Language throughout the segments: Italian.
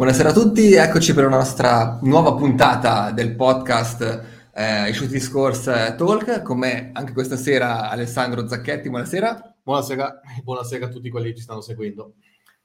Buonasera a tutti, eccoci per una nostra nuova puntata del podcast eh, I Shooting Scores Talk. Con me anche questa sera Alessandro Zacchetti, buonasera. Buonasera, buonasera a tutti quelli che ci stanno seguendo.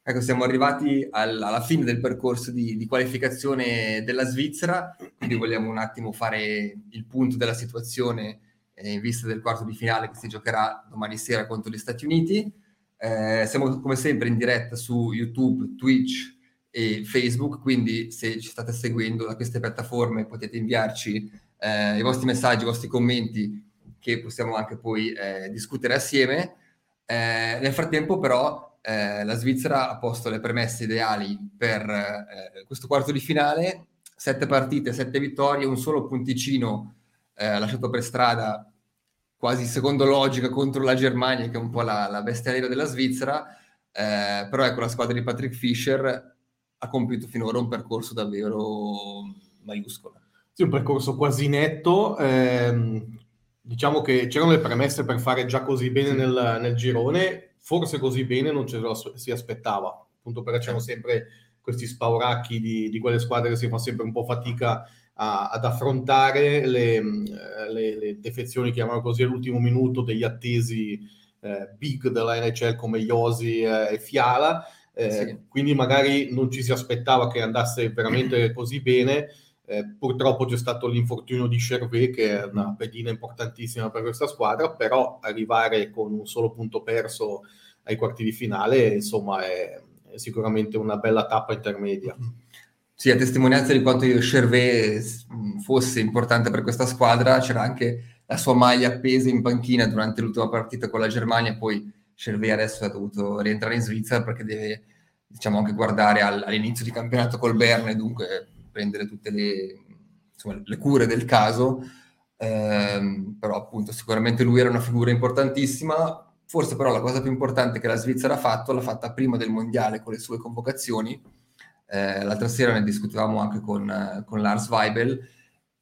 Ecco, siamo arrivati al, alla fine del percorso di, di, qualificazione della Svizzera, quindi vogliamo un attimo fare il punto della situazione eh, in vista del quarto di finale che si giocherà domani sera contro gli Stati Uniti. Eh, siamo come sempre in diretta su YouTube, Twitch, e Facebook, quindi se ci state seguendo da queste piattaforme potete inviarci eh, i vostri messaggi, i vostri commenti che possiamo anche poi eh, discutere assieme. Eh, nel frattempo però eh, la Svizzera ha posto le premesse ideali per eh, questo quarto di finale, sette partite, sette vittorie, un solo punticino eh, lasciato per strada quasi secondo logica contro la Germania, che è un po' la, la bestia nera della Svizzera, però ecco la squadra di Patrick Fischer ha compiuto finora un percorso davvero maiuscolo. Sì, un percorso quasi netto. Ehm, diciamo che c'erano le premesse per fare già così bene nel, nel, girone, forse così bene non ce lo si aspettava, appunto perché c'erano sempre questi spauracchi di, di, quelle squadre che si fa sempre un po' fatica a, ad affrontare le, le, le, defezioni, chiamiamolo così, all'ultimo minuto degli attesi eh, big della NHL come Iosi eh, e Fiala eh, sì. quindi magari non ci si aspettava che andasse veramente così bene. Eh, purtroppo c'è stato l'infortunio di Chervet, che è una pedina importantissima per questa squadra, però arrivare con un solo punto perso ai quarti di finale, insomma, è, sicuramente una bella tappa intermedia. Sì, a testimonianza di quanto Chervet fosse importante per questa squadra, c'era anche la sua maglia appesa in panchina durante l'ultima partita con la Germania, poi Cervé adesso ha dovuto rientrare in Svizzera perché deve diciamo, anche guardare al, all'inizio di campionato col Berne e dunque prendere tutte le, insomma, le cure del caso. Eh, però appunto sicuramente lui era una figura importantissima. Forse però la cosa più importante che la Svizzera ha fatto l'ha fatta prima del mondiale con le sue convocazioni. Eh, l'altra sera ne discutevamo anche con, con Lars Weibel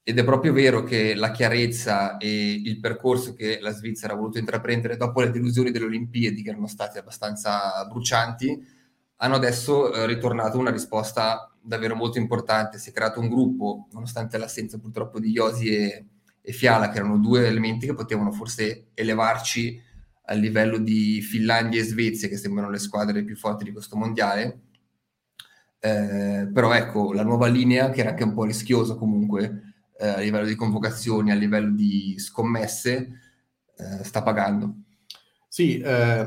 ed è proprio vero che la chiarezza e il percorso che la Svizzera ha voluto intraprendere dopo le delusioni delle Olimpiadi, che erano state abbastanza brucianti, hanno adesso eh, ritornato una risposta davvero molto importante. Si è creato un gruppo, nonostante l'assenza purtroppo di Iosi e, e Fiala, che erano due elementi che potevano forse elevarci al livello di Finlandia e Svezia, che sembrano le squadre più forti di questo mondiale. Eh, però ecco, la nuova linea, che era anche un po' rischiosa comunque, eh, a livello di convocazioni, a livello di scommesse, eh, sta pagando. Sì, eh,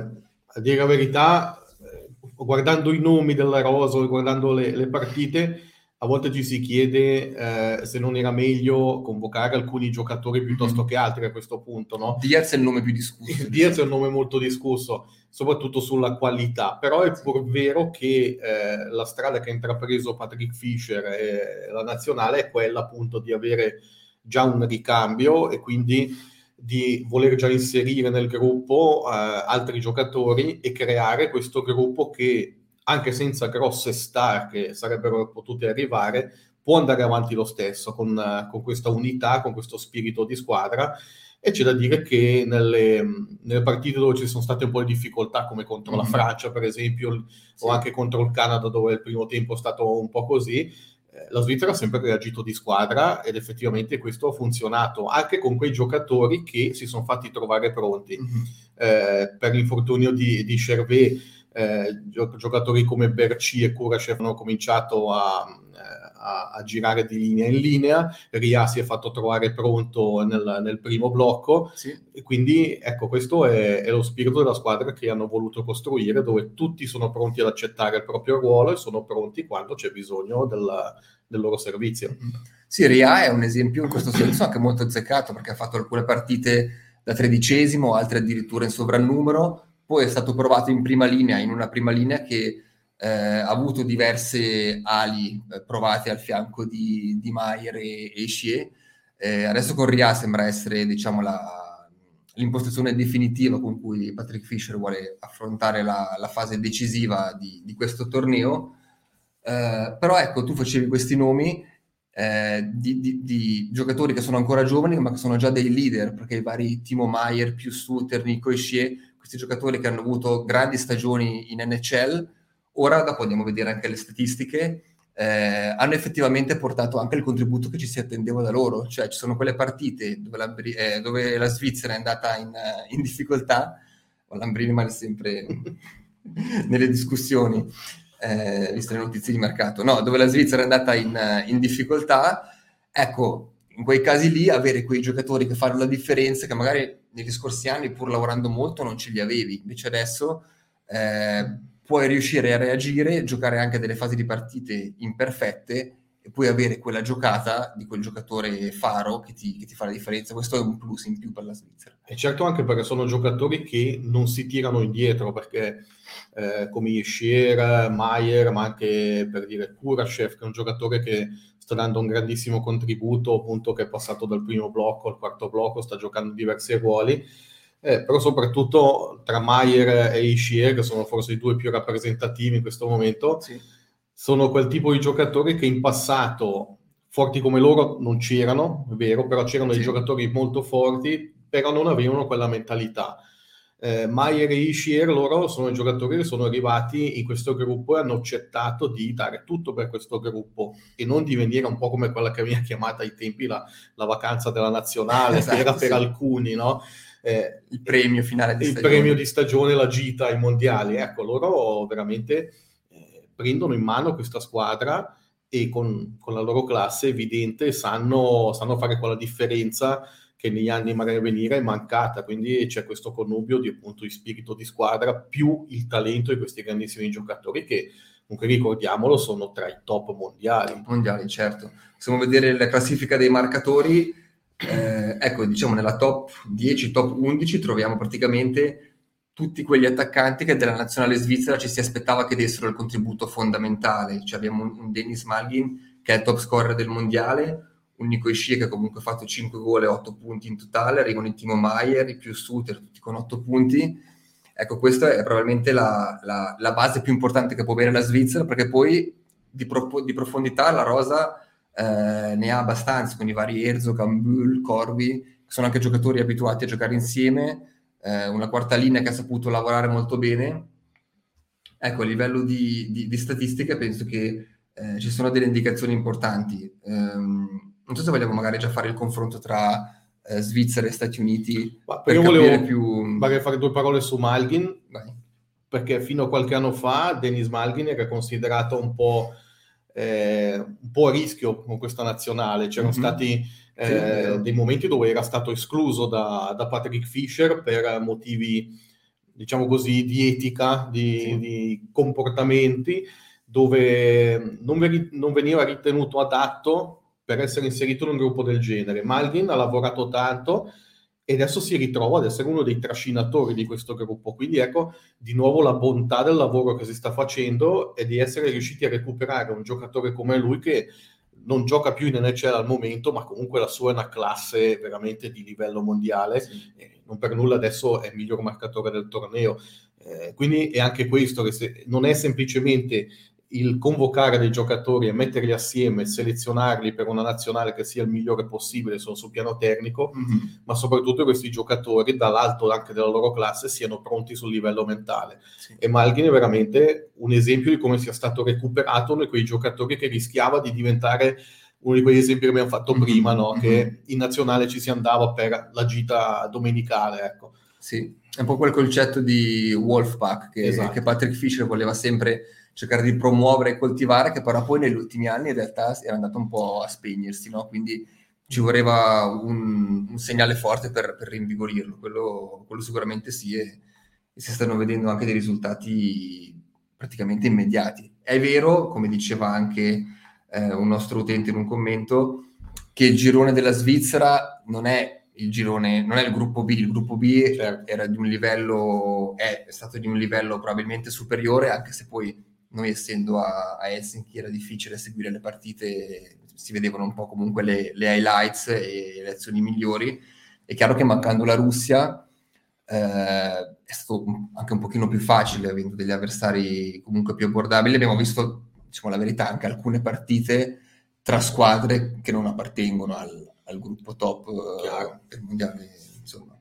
a dire la verità, eh, guardando i nomi della Rosa, guardando le, le partite, a volte ci si chiede eh, se non era meglio convocare alcuni giocatori piuttosto mm-hmm. che altri a questo punto. No? Diaz è il nome più discusso. Diaz è un nome molto discusso, soprattutto sulla qualità, però è pur vero che eh, la strada che ha intrapreso Patrick Fischer e la nazionale è quella appunto di avere già un ricambio e quindi di voler già inserire nel gruppo eh, altri giocatori e creare questo gruppo che anche senza grosse star che sarebbero potute arrivare, può andare avanti lo stesso con, con questa unità, con questo spirito di squadra. E c'è da dire che nelle, nelle, partite dove ci sono state un po' di difficoltà, come contro mm-hmm. la Francia, per esempio, sì. o anche contro il Canada, dove il primo tempo è stato un po' così, eh, la Svizzera ha sempre reagito di squadra ed effettivamente questo ha funzionato anche con quei giocatori che si sono fatti trovare pronti. Mm-hmm. Eh, per l'infortunio di, di Chervet, eh, giocatori come Berci e Kurashev hanno cominciato a, a, a, girare di linea in linea, Ria si è fatto trovare pronto nel, nel primo blocco, sì. e quindi ecco questo è, è, lo spirito della squadra che hanno voluto costruire, dove tutti sono pronti ad accettare il proprio ruolo e sono pronti quando c'è bisogno del, del loro servizio. Sì, Ria è un esempio in questo senso anche molto azzeccato perché ha fatto alcune partite da tredicesimo, altre addirittura in sovrannumero, poi è stato provato in prima linea, in una prima linea che eh, ha avuto diverse ali eh, provate al fianco di, di Maier e, e Scie. Eh, adesso con Ria sembra essere diciamo, la, l'impostazione definitiva con cui Patrick Fischer vuole affrontare la, la fase decisiva di, di questo torneo. Eh, però ecco, tu facevi questi nomi eh, di, di, di, giocatori che sono ancora giovani, ma che sono già dei leader, perché i vari Timo Maier, più Suter, Nico Escie questi giocatori che hanno avuto grandi stagioni in NHL. Ora, dopo andiamo a vedere anche le statistiche, eh, hanno effettivamente portato anche il contributo che ci si attendeva da loro, cioè ci sono quelle partite dove la, eh, dove la Svizzera è andata in, in difficoltà, o Lambrini male sempre nelle discussioni, eh, viste le notizie di mercato, no, dove la Svizzera è andata in, in difficoltà, ecco, in quei casi lì avere quei giocatori che fanno la differenza, che magari negli scorsi anni pur lavorando molto non ce li avevi, invece adesso eh, puoi riuscire a reagire, giocare anche delle fasi di partite imperfette e poi avere quella giocata di quel giocatore faro che ti, che ti, fa la differenza. Questo è un plus in più per la Svizzera. E certo anche perché sono giocatori che non si tirano indietro, perché eh, come Schier, Maier, ma anche per dire Kurashev, che è un giocatore che sta dando un grandissimo contributo, appunto che è passato dal primo blocco al quarto blocco, sta giocando diversi ruoli eh, però soprattutto tra Maier e Ishier, che sono forse i due più rappresentativi in questo momento, sì. Sono quel tipo di giocatori che in passato forti come loro non c'erano, è vero, però c'erano sì. dei giocatori molto forti, però non avevano quella mentalità. Eh, Maier e Ishier, loro sono i giocatori che sono arrivati in questo gruppo e hanno accettato di dare tutto per questo gruppo e non di venire un po' come quella che veniva chiamata ai tempi la, la vacanza della nazionale, esatto, che era per alcuni, no? eh, il premio finale di il stagione. premio di stagione, la gita ai mondiali. Ecco, loro veramente prendono in mano questa squadra e con, con la loro classe evidente sanno, sanno, fare quella differenza che negli anni magari a venire è mancata. Quindi c'è questo connubio di, appunto, di spirito di squadra più il talento di questi grandissimi giocatori che comunque ricordiamolo sono tra i top mondiali. Mondiali, certo. Possiamo vedere la classifica dei marcatori eh, ecco, diciamo nella top 10, top 11 troviamo praticamente tutti quegli attaccanti che della nazionale svizzera ci si aspettava che dessero il contributo fondamentale. Cioè abbiamo un, Dennis Malgin che è il top scorer del mondiale, un Nico Ishii che comunque ha fatto 5 gol e 8 punti in totale, arrivano il Timo Maier, i più Suter, tutti con 8 punti. Ecco, questa è probabilmente la, la, la, base più importante che può avere la Svizzera, perché poi di, pro, di profondità la rosa eh, ne ha abbastanza con i vari Erzo, Cambul, Corvi, che sono anche giocatori abituati a giocare insieme, eh, una quarta linea che ha saputo lavorare molto bene. Ecco, a livello di, di, di statistiche penso che eh, ci sono delle indicazioni importanti. Um, non so se vogliamo magari già fare il confronto tra eh, Svizzera e Stati Uniti. Ma per io volevo più... fare due parole su Malgin, Vai. perché fino a qualche anno fa Denis Malgin era considerato un po' eh, un po' a rischio con questa nazionale. C'erano mm-hmm. stati eh, sì, dei momenti dove era stato escluso da, da, Patrick Fischer per motivi, diciamo così, di etica, di, sì. di comportamenti, dove non, veri- non veniva ritenuto adatto per essere inserito in un gruppo del genere. Malvin ha lavorato tanto e adesso si ritrova ad essere uno dei trascinatori di questo gruppo. Quindi ecco di nuovo la bontà del lavoro che si sta facendo e di essere riusciti a recuperare un giocatore come lui che non gioca più in NHL al momento, ma comunque la sua è una classe veramente di livello mondiale. Sì. Non per nulla adesso è il miglior marcatore del torneo. Eh, quindi è anche questo che se, non è semplicemente il convocare dei giocatori e metterli assieme, selezionarli per una nazionale che sia il migliore possibile sono sul piano tecnico, mm-hmm. ma soprattutto questi giocatori dall'alto anche della loro classe siano pronti sul livello mentale. Sì. E Malghin è veramente un esempio di come sia stato recuperato uno di quei giocatori che rischiava di diventare uno di quegli esempi che abbiamo fatto mm-hmm. prima, no? mm-hmm. che in nazionale ci si andava per la gita domenicale. Ecco. Sì, è un po' quel concetto di Wolfpack che, esatto. che Patrick Fischer voleva sempre cercare di promuovere e coltivare, che però poi negli ultimi anni in realtà era andato un po' a spegnersi, no? Quindi ci voleva un, un segnale forte per, per rinvigorirlo, quello, quello, sicuramente sì, e, e, si stanno vedendo anche dei risultati praticamente immediati. È vero, come diceva anche eh, un nostro utente in un commento, che il girone della Svizzera non è il girone, non è il gruppo B, il gruppo B certo. era di un livello, è stato di un livello probabilmente superiore, anche se poi noi essendo a, a, Helsinki era difficile seguire le partite, si vedevano un po' comunque le, le highlights e le azioni migliori. È chiaro che mancando la Russia eh, è stato anche un pochino più facile, avendo degli avversari comunque più abbordabili. Abbiamo visto, diciamo la verità, anche alcune partite tra squadre che non appartengono al, al gruppo top eh, del mondiale, insomma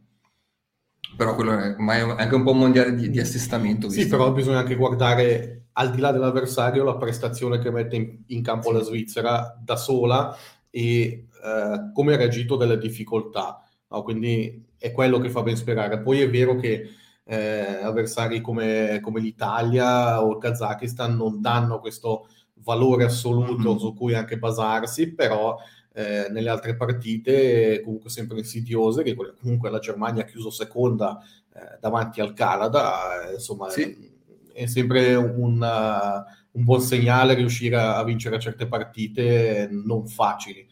però quello è, è anche un po' un mondiale di, di assestamento. Sì, però bisogna anche guardare al di là dell'avversario, la prestazione che mette in, in campo la Svizzera da sola e eh, come ha reagito delle difficoltà. No? Quindi è quello che fa ben sperare. Poi è vero che eh, avversari come, come, l'Italia o il Kazakistan non danno questo valore assoluto mm-hmm. su cui anche basarsi, però eh, nelle altre partite comunque sempre insidiose, che comunque la Germania ha chiuso seconda eh, davanti al Canada, eh, insomma sì. È, sempre un, uh, un, buon segnale riuscire a, a vincere certe partite non facili.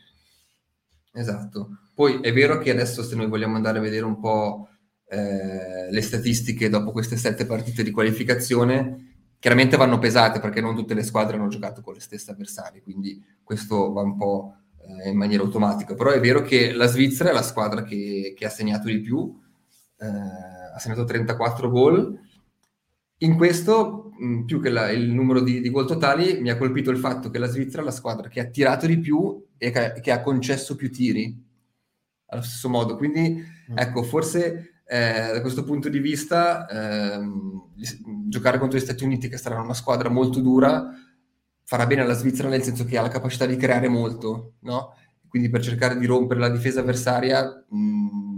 Esatto. Poi è vero che adesso se noi vogliamo andare a vedere un po' eh, le statistiche dopo queste sette partite di qualificazione, chiaramente vanno pesate perché non tutte le squadre hanno giocato con le stesse avversarie, quindi questo va un po' eh, in maniera automatica. Però è vero che la Svizzera è la squadra che, che ha segnato di più, eh, ha segnato 34 gol. In questo, mh, più che la, il numero di, di, gol totali, mi ha colpito il fatto che la Svizzera è la squadra che ha tirato di più e che, che ha concesso più tiri allo stesso modo. Quindi, mm. ecco, forse eh, da questo punto di vista, ehm, giocare contro gli Stati Uniti, che saranno una squadra molto dura, farà bene alla Svizzera nel senso che ha la capacità di creare molto, no? Quindi per cercare di rompere la difesa avversaria, mh,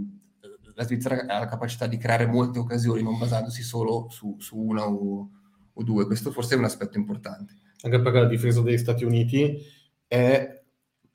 la Svizzera ha la capacità di creare molte occasioni, non basandosi solo su, su una o, o due. Questo forse è un aspetto importante. Anche perché la difesa degli Stati Uniti è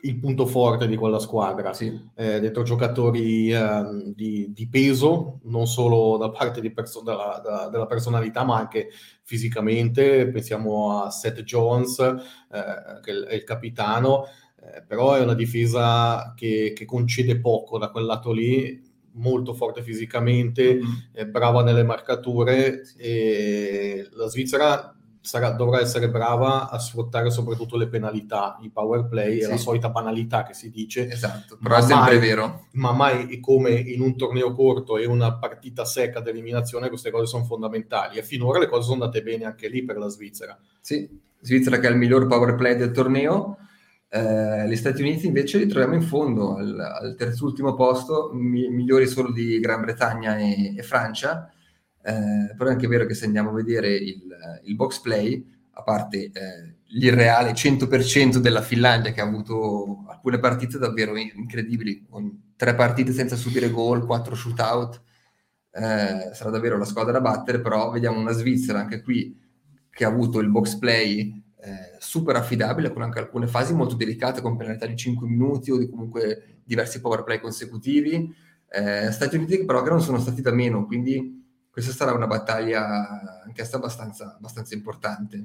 il punto forte di quella squadra. Sì. Eh, dentro giocatori eh, di, di, peso, non solo da parte perso- della, da, della, personalità, ma anche fisicamente. Pensiamo a Seth Jones, eh, che è il capitano, eh, però è una difesa che, che, concede poco da quel lato lì. Molto forte fisicamente, mm-hmm. brava nelle marcature e la Svizzera sarà, dovrà essere brava a sfruttare soprattutto le penalità, i power play sì. e la solita banalità che si dice. Esatto, però è sempre mai, vero. Ma mai come in un torneo corto e una partita secca d'eliminazione queste cose sono fondamentali e finora le cose sono andate bene anche lì per la Svizzera. Sì, Svizzera che è il miglior power play del torneo. Eh, gli Stati Uniti invece li troviamo in fondo al, al terzultimo posto, mi, migliori solo di Gran Bretagna e, e Francia. Eh, però è anche vero che se andiamo a vedere il, il box play, a parte eh, l'irreale 100% della Finlandia che ha avuto alcune partite davvero incredibili, con tre partite senza subire gol, quattro shootout, eh, sarà davvero la squadra da battere, però vediamo una Svizzera anche qui che ha avuto il box play eh, super affidabile con anche alcune fasi molto delicate con penalità di 5 minuti o di comunque diversi power play consecutivi. Eh, Stati Uniti però che non sono stati da meno, quindi questa sarà una battaglia anch'essa abbastanza, abbastanza importante.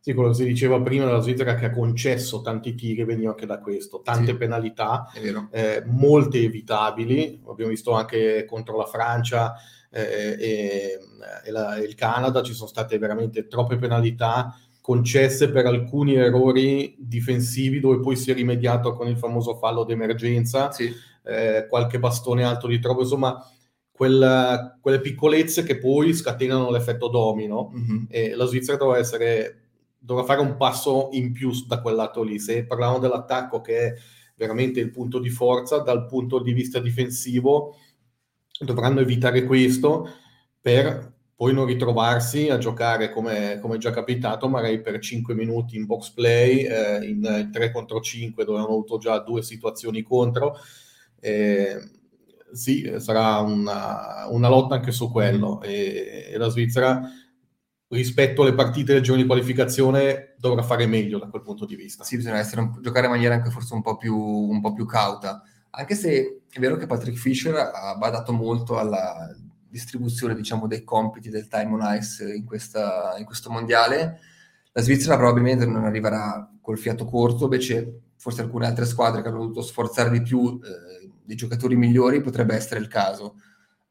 Sì, quello che si diceva prima della Svizzera che ha concesso tanti tiri veniva anche da questo, tante sì, penalità, eh, molte evitabili, abbiamo visto anche contro la Francia eh, e, e, la, e, il Canada, ci sono state veramente troppe penalità concesse per alcuni errori difensivi dove poi si è rimediato con il famoso fallo d'emergenza, sì. eh, qualche bastone alto di troppo, insomma quella, quelle piccolezze che poi scatenano l'effetto domino mm-hmm. e la Svizzera dovrà essere dovrà fare un passo in più da quel lato lì. Se parliamo dell'attacco che è veramente il punto di forza dal punto di vista difensivo, dovranno evitare questo per poi non ritrovarsi a giocare come, come già capitato, magari per 5 minuti in box play, eh, in 3 contro 5 dove hanno avuto già due situazioni contro. Eh, sì, sarà una, una, lotta anche su quello e, e, la Svizzera rispetto alle partite del giorno di qualificazione dovrà fare meglio da quel punto di vista. Sì, bisogna essere un, giocare in maniera anche forse un po, più, un po' più cauta, anche se è vero che Patrick Fischer ha badato molto alla distribuzione diciamo, dei compiti del time on ice in, questa, in questo mondiale. La Svizzera probabilmente non arriverà col fiato corto, invece forse alcune altre squadre che hanno dovuto sforzare di più eh, dei giocatori migliori potrebbe essere il caso.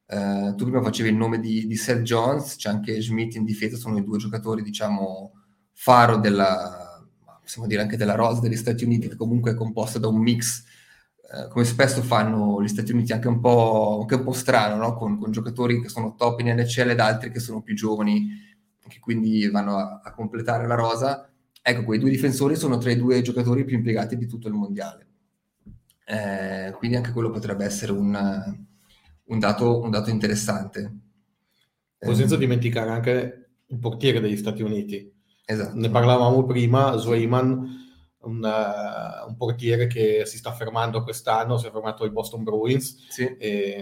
Uh, tu prima facevi il nome di, di Seth Jones, c'è anche Schmidt in difesa, sono i due giocatori, diciamo, faro della, possiamo dire anche della rosa degli Stati Uniti, che comunque è composta da un mix, uh, come spesso fanno gli Stati Uniti, anche un po', anche un po strano, no? con, con, giocatori che sono top in NHL ed altri che sono più giovani, che quindi vanno a, a completare la rosa. Ecco, quei due difensori sono tra i due giocatori più impiegati di tutto il mondiale. Eh, quindi anche quello potrebbe essere un, un, dato, un dato, interessante. Poi senza dimenticare anche il portiere degli Stati Uniti. Esatto. Ne parlavamo prima, Zweiman, un, uh, un, portiere che si sta fermando quest'anno, si è fermato ai Boston Bruins, sì.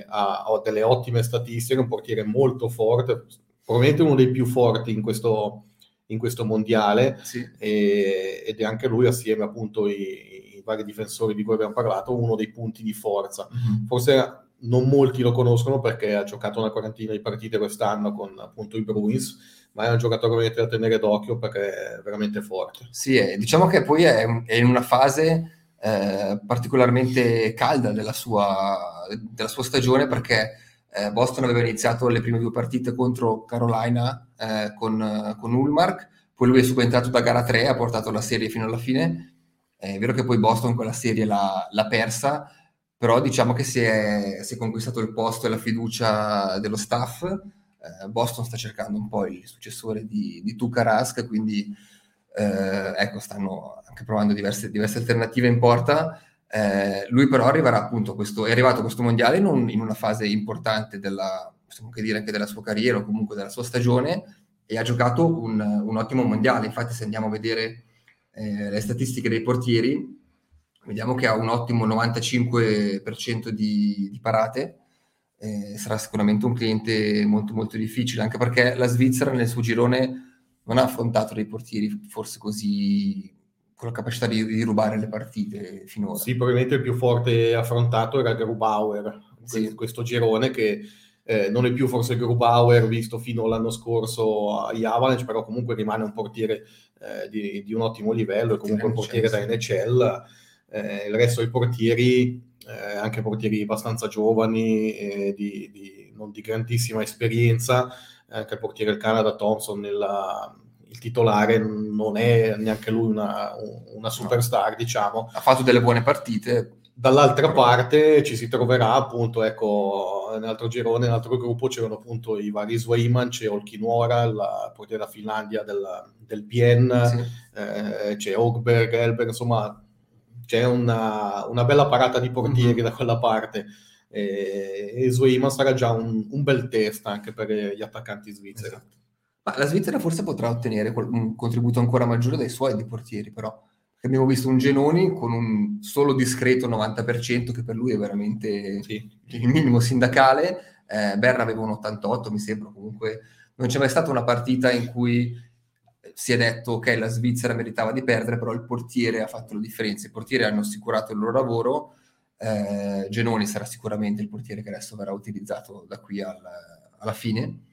ha, ha, delle ottime statistiche, un portiere molto forte, probabilmente uno dei più forti in questo, in questo mondiale, sì. e, ed è anche lui assieme appunto ai, ai vari difensori di cui abbiamo parlato, uno dei punti di forza. Mm-hmm. Forse non molti lo conoscono perché ha giocato una quarantina di partite quest'anno con appunto i Bruins, ma è un giocatore veramente da tenere d'occhio perché è veramente forte. Sì, è, diciamo che poi è, è, in una fase eh, particolarmente calda della sua, della sua stagione perché eh, Boston aveva iniziato le prime due partite contro Carolina eh, con, con Ulmark, poi lui è subentrato da gara 3, ha portato la serie fino alla fine. È vero che poi Boston quella serie l'ha, l'ha persa, però diciamo che si è, si è, conquistato il posto e la fiducia dello staff. Eh, Boston sta cercando un po' il successore di, di Tuca Rask, quindi eh, ecco, stanno anche provando diverse, diverse alternative in porta. Eh, lui però arriverà appunto questo, è arrivato a questo mondiale in, un, in una fase importante della, possiamo anche dire anche della sua carriera o comunque della sua stagione e ha giocato un, un ottimo mondiale. Infatti se andiamo a vedere eh, le statistiche dei portieri, vediamo che ha un ottimo 95% di, di parate, eh, sarà sicuramente un cliente molto molto difficile, anche perché la Svizzera nel suo girone non ha affrontato dei portieri forse così con la capacità di, di rubare le partite finora. Sì, probabilmente il più forte affrontato era Grubauer, sì. questo girone che eh, non è più forse Grubauer visto fino all'anno scorso agli Avalanche, però comunque rimane un portiere eh, di, di, un ottimo livello e comunque un portiere da NHL eh, il resto dei portieri, eh, anche portieri abbastanza giovani, eh, di, di, non di grandissima esperienza, anche il portiere del Canada Thompson, nella, il titolare non è neanche lui una, una superstar, no. diciamo. Ha fatto delle buone partite. Dall'altra parte ci si troverà appunto, ecco, nell'altro girone, nell'altro gruppo c'erano appunto i vari Swayman, c'è Olkinuora, il portiere della Finlandia del, del Bien, sì. eh, c'è Ogberg, Elberg, insomma c'è una, una bella parata di portieri mm-hmm. da quella parte e, e Swayman sarà già un, un, bel test anche per gli attaccanti svizzeri. Esatto. Ma la Svizzera forse potrà ottenere un contributo ancora maggiore dai suoi di portieri, però abbiamo visto un Genoni con un solo discreto 90%, che per lui è veramente sì. il minimo sindacale. Eh, Berra aveva un 88, mi sembra, comunque non c'è mai stata una partita in cui si è detto ok la Svizzera meritava di perdere, però il portiere ha fatto la differenza, i portieri hanno assicurato il loro lavoro, eh, Genoni sarà sicuramente il portiere che adesso verrà utilizzato da qui al, alla fine.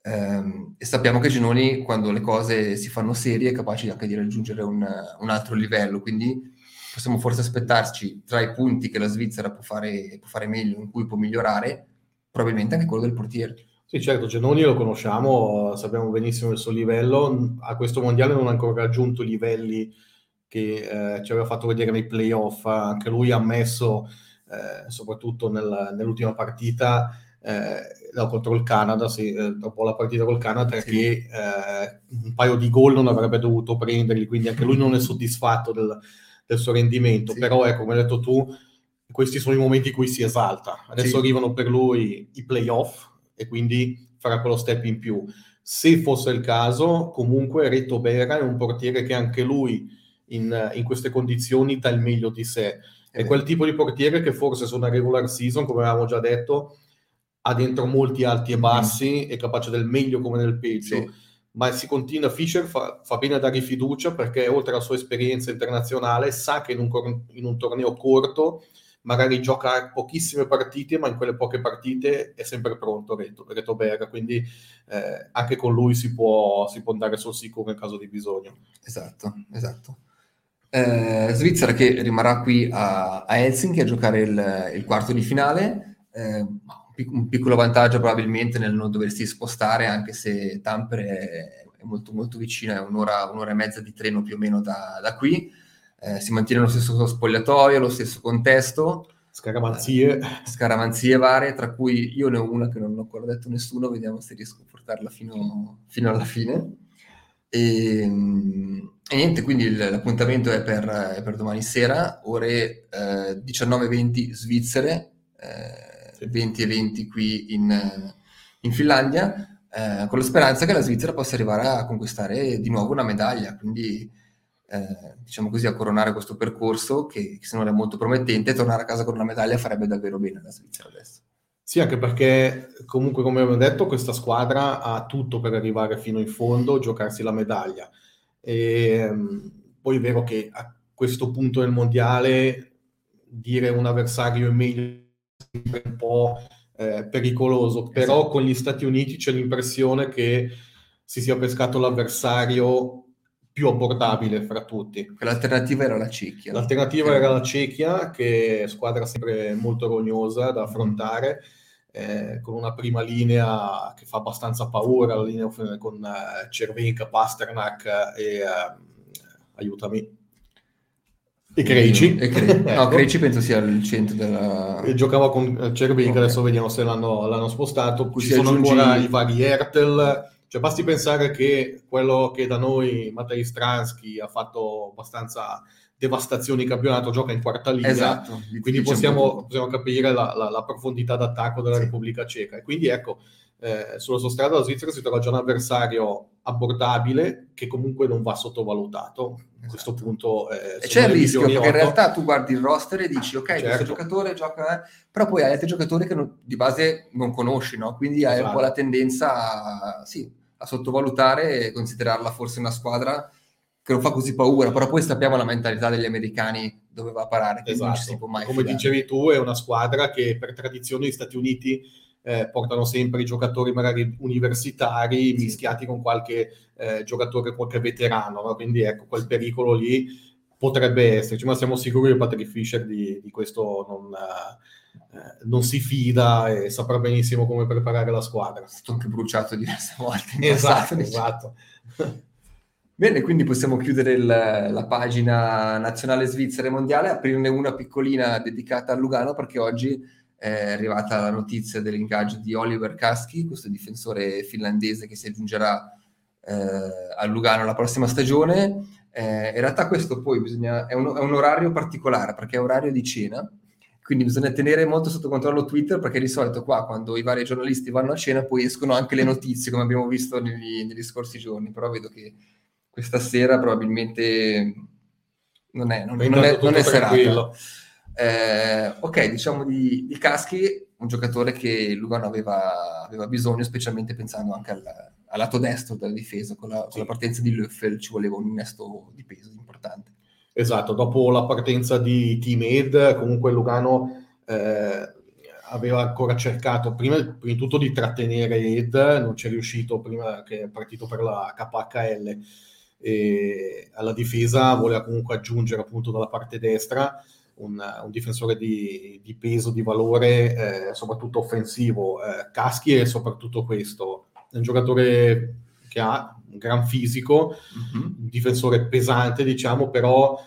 Eh, e sappiamo che Genoni, quando le cose si fanno serie, è capace anche di raggiungere un, un, altro livello. Quindi possiamo forse aspettarci tra i punti che la Svizzera può fare, può fare meglio, in cui può migliorare, probabilmente anche quello del portiere. Sì, certo, Genoni lo conosciamo, sappiamo benissimo il suo livello. A questo mondiale non ha ancora raggiunto i livelli che eh, ci aveva fatto vedere nei playoff. Anche lui ha ammesso, eh, soprattutto nel, nell'ultima partita eh, contro il Canada, sì, eh, dopo la partita col Canada, sì. che eh, un paio di gol non avrebbe dovuto prenderli, quindi anche lui non è soddisfatto del, del suo rendimento. Sì. Però, ecco, come hai detto tu, questi sono i momenti in cui si esalta. Adesso arrivano per lui i playoff e quindi farà quello step in più. Se fosse il caso, comunque Reto Bera è un portiere che anche lui in, in queste condizioni dà il meglio di sé. È quel tipo di portiere che forse su una regular season, come avevamo già detto, ha dentro molti alti e bassi, mm. è capace del meglio come del peggio. Sì. Ma si continua, Fischer fa, fa, bene a dare fiducia perché oltre alla sua esperienza internazionale sa che in un, in un torneo corto magari gioca pochissime partite, ma in quelle poche partite è sempre pronto Reto, Reto Berga, quindi eh, anche con lui si può, si può, andare sul sicuro in caso di bisogno. Esatto, esatto. Eh, Svizzera che rimarrà qui a, a Helsinki a giocare il, il quarto di finale, eh, un piccolo vantaggio probabilmente nel non doversi spostare, anche se Tampere è, molto, molto vicina, è un'ora, un'ora, e mezza di treno più o meno da, da qui eh, si mantiene lo stesso spogliatoio, lo stesso contesto. Scaramanzie. Eh, scaramanzie varie, tra cui io ne ho una che non ho ancora detto a nessuno, vediamo se riesco a portarla fino, fino alla fine. E, e, niente, quindi l'appuntamento è per, è per, domani sera, ore eh, 19.20 svizzere, eh, 20 e 20 qui in, in Finlandia. eh, con la speranza che la Svizzera possa arrivare a conquistare di nuovo una medaglia, quindi eh, diciamo così a coronare questo percorso che, che se non è molto promettente, tornare a casa con una medaglia farebbe davvero bene alla Svizzera adesso. Sì, anche perché comunque, come abbiamo detto, questa squadra ha tutto per arrivare fino in fondo, giocarsi la medaglia. E, ehm, poi è vero che a questo punto del mondiale dire un avversario è meglio è un po' eh, pericoloso, però esatto. con gli Stati Uniti c'è l'impressione che si sia pescato l'avversario più abbordabile fra tutti. L'alternativa era la Cecchia. L'alternativa era la Cecchia, che è squadra sempre molto rognosa da affrontare eh, con una prima linea che fa abbastanza paura, la linea con eh, Cervenka, Pasternak e eh, aiutami. E Creci. E Cre- ecco. No, Creci penso sia il centro della... E giocava con eh, Cervenka, okay. adesso vediamo se l'hanno, l'hanno spostato. Ci sono aggiungi... ancora i vari Ertel. Cioè, basti pensare che quello che da noi Matej Stransky ha fatto abbastanza devastazioni in campionato, gioca in quarta linea, esatto, quindi possiamo, possiamo, capire la, la, la, profondità d'attacco della sì. Repubblica Ceca. E quindi ecco, eh, sulla sua strada la Svizzera si trova già un avversario abbordabile che comunque non va sottovalutato. Esatto. A questo punto eh, e c'è il rischio perché 8. in realtà tu guardi il roster e dici ok, certo. questo giocatore gioca, eh", però poi hai altri giocatori che non, di base non conosci, no? quindi hai esatto. un po' la tendenza a, sì, a sottovalutare e considerarla forse una squadra che non fa così paura, però poi sappiamo la mentalità degli americani dove va a parare, esatto. non ci si può mai Come fidare. dicevi tu, è una squadra che per tradizione gli Stati Uniti eh, portano sempre i giocatori magari universitari mischiati con qualche eh, giocatore, qualche veterano, no? quindi ecco, quel pericolo lì potrebbe esserci, ma siamo sicuri che Patrick Fischer di, di questo non... Eh, non si fida e saprà benissimo come preparare la squadra. È stato anche bruciato diverse volte. esatto, passato, esatto. Bene, quindi possiamo chiudere il, la pagina nazionale svizzera e mondiale, aprirne una piccolina dedicata a Lugano perché oggi è arrivata la notizia dell'ingaggio di Oliver Kaski, questo difensore finlandese che si aggiungerà eh, a Lugano la prossima stagione. Eh, in realtà questo poi bisogna, è, un, è un orario particolare perché è orario di cena, quindi bisogna tenere molto sotto controllo Twitter perché di solito qua quando i vari giornalisti vanno a cena poi escono anche le notizie come abbiamo visto negli, negli scorsi giorni, però vedo che questa sera probabilmente non è, non, non è, non è serata. Eh, ok, diciamo di, di, Caschi, un giocatore che Lugano aveva, aveva bisogno, specialmente pensando anche al, al lato destro della difesa, con la, sì. con la partenza di Löffel ci voleva un innesto di peso importante. Esatto, dopo la partenza di Team Ed, comunque Lugano eh, aveva ancora cercato, prima, prima, di tutto, di trattenere Ed, non ci è riuscito prima che è partito per la KHL alla difesa voleva comunque aggiungere appunto dalla parte destra un, un difensore di, di, peso, di valore, eh, soprattutto offensivo. Eh, Caschi è soprattutto questo, è un giocatore che ha un gran fisico, mm-hmm. un difensore pesante diciamo, però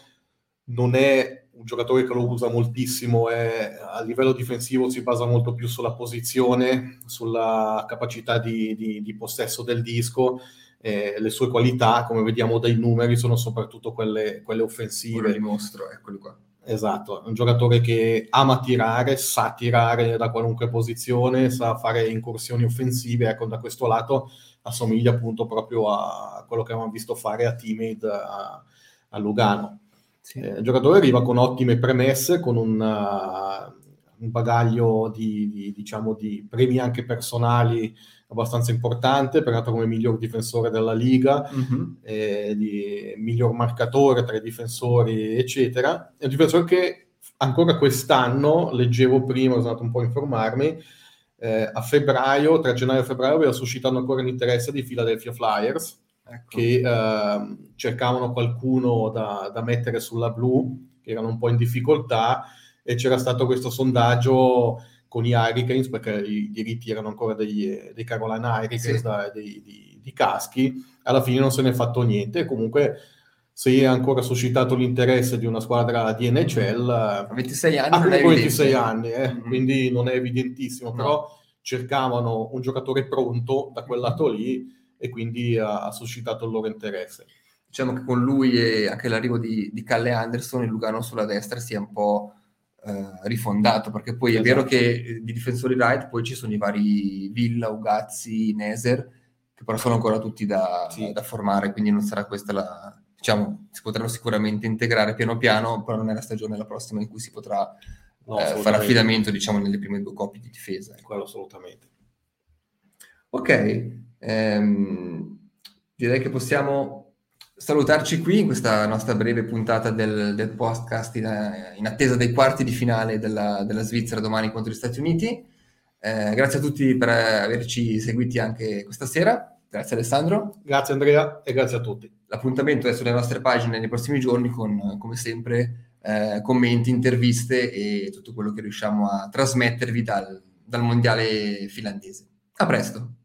non è un giocatore che lo usa moltissimo, è, a livello difensivo si basa molto più sulla posizione, sulla capacità di, di, di possesso del disco eh, le sue qualità, come vediamo dai numeri, sono soprattutto quelle, quelle offensive. Quello dimostro, eccoli qua. Esatto, è un giocatore che ama tirare, sa tirare da qualunque posizione, sa fare incursioni offensive, ecco da questo lato assomiglia appunto proprio a quello che avevamo visto fare a Teammate a, a Lugano. Sì. Eh, il giocatore arriva con ottime premesse, con un, un bagaglio di, di, diciamo, di premi anche personali abbastanza importante, premiato come miglior difensore della Liga, mm-hmm. eh, di miglior marcatore tra i difensori, eccetera. È un difensore che ancora quest'anno, leggevo prima, sono andato un po' a informarmi, eh, a febbraio, tra gennaio e febbraio, aveva suscitato ancora l'interesse di Philadelphia Flyers, ecco. che eh, cercavano qualcuno da, da mettere sulla blu, che erano un po' in difficoltà, e c'era stato questo sondaggio con i Hurricanes, perché i diritti erano ancora dei, dei Carolina Hurricanes, sì. da, dei, di, di, caschi, alla fine non se ne è fatto niente, comunque se è ancora suscitato l'interesse di una squadra di NHL, a 26 anni, non è 26 anni eh, mm-hmm. quindi non è evidentissimo, no. però cercavano un giocatore pronto da quel lato lì e quindi ha, ha suscitato il loro interesse. Diciamo che con lui e anche l'arrivo di, di Calle Anderson, il Lugano sulla destra sia un po' eh, rifondato, perché poi esatto. è vero che di difensori right poi ci sono i vari Villa, Ugazzi, Neser, che però sono ancora tutti da, sì. da formare, quindi non sarà questa la... diciamo, si potranno sicuramente integrare piano piano, però non è la stagione la prossima in cui si potrà no, eh, fare affidamento, diciamo, nelle prime due coppie di difesa. Quello assolutamente. Ok, ehm, direi che possiamo salutarci qui in questa nostra breve puntata del, del podcast in, in, attesa dei quarti di finale della, della, Svizzera domani contro gli Stati Uniti. Eh, grazie a tutti per averci seguiti anche questa sera. Grazie Alessandro. Grazie Andrea e grazie a tutti. L'appuntamento è sulle nostre pagine nei prossimi giorni con, come sempre, eh, commenti, interviste e tutto quello che riusciamo a trasmettervi dal, dal mondiale finlandese. A presto.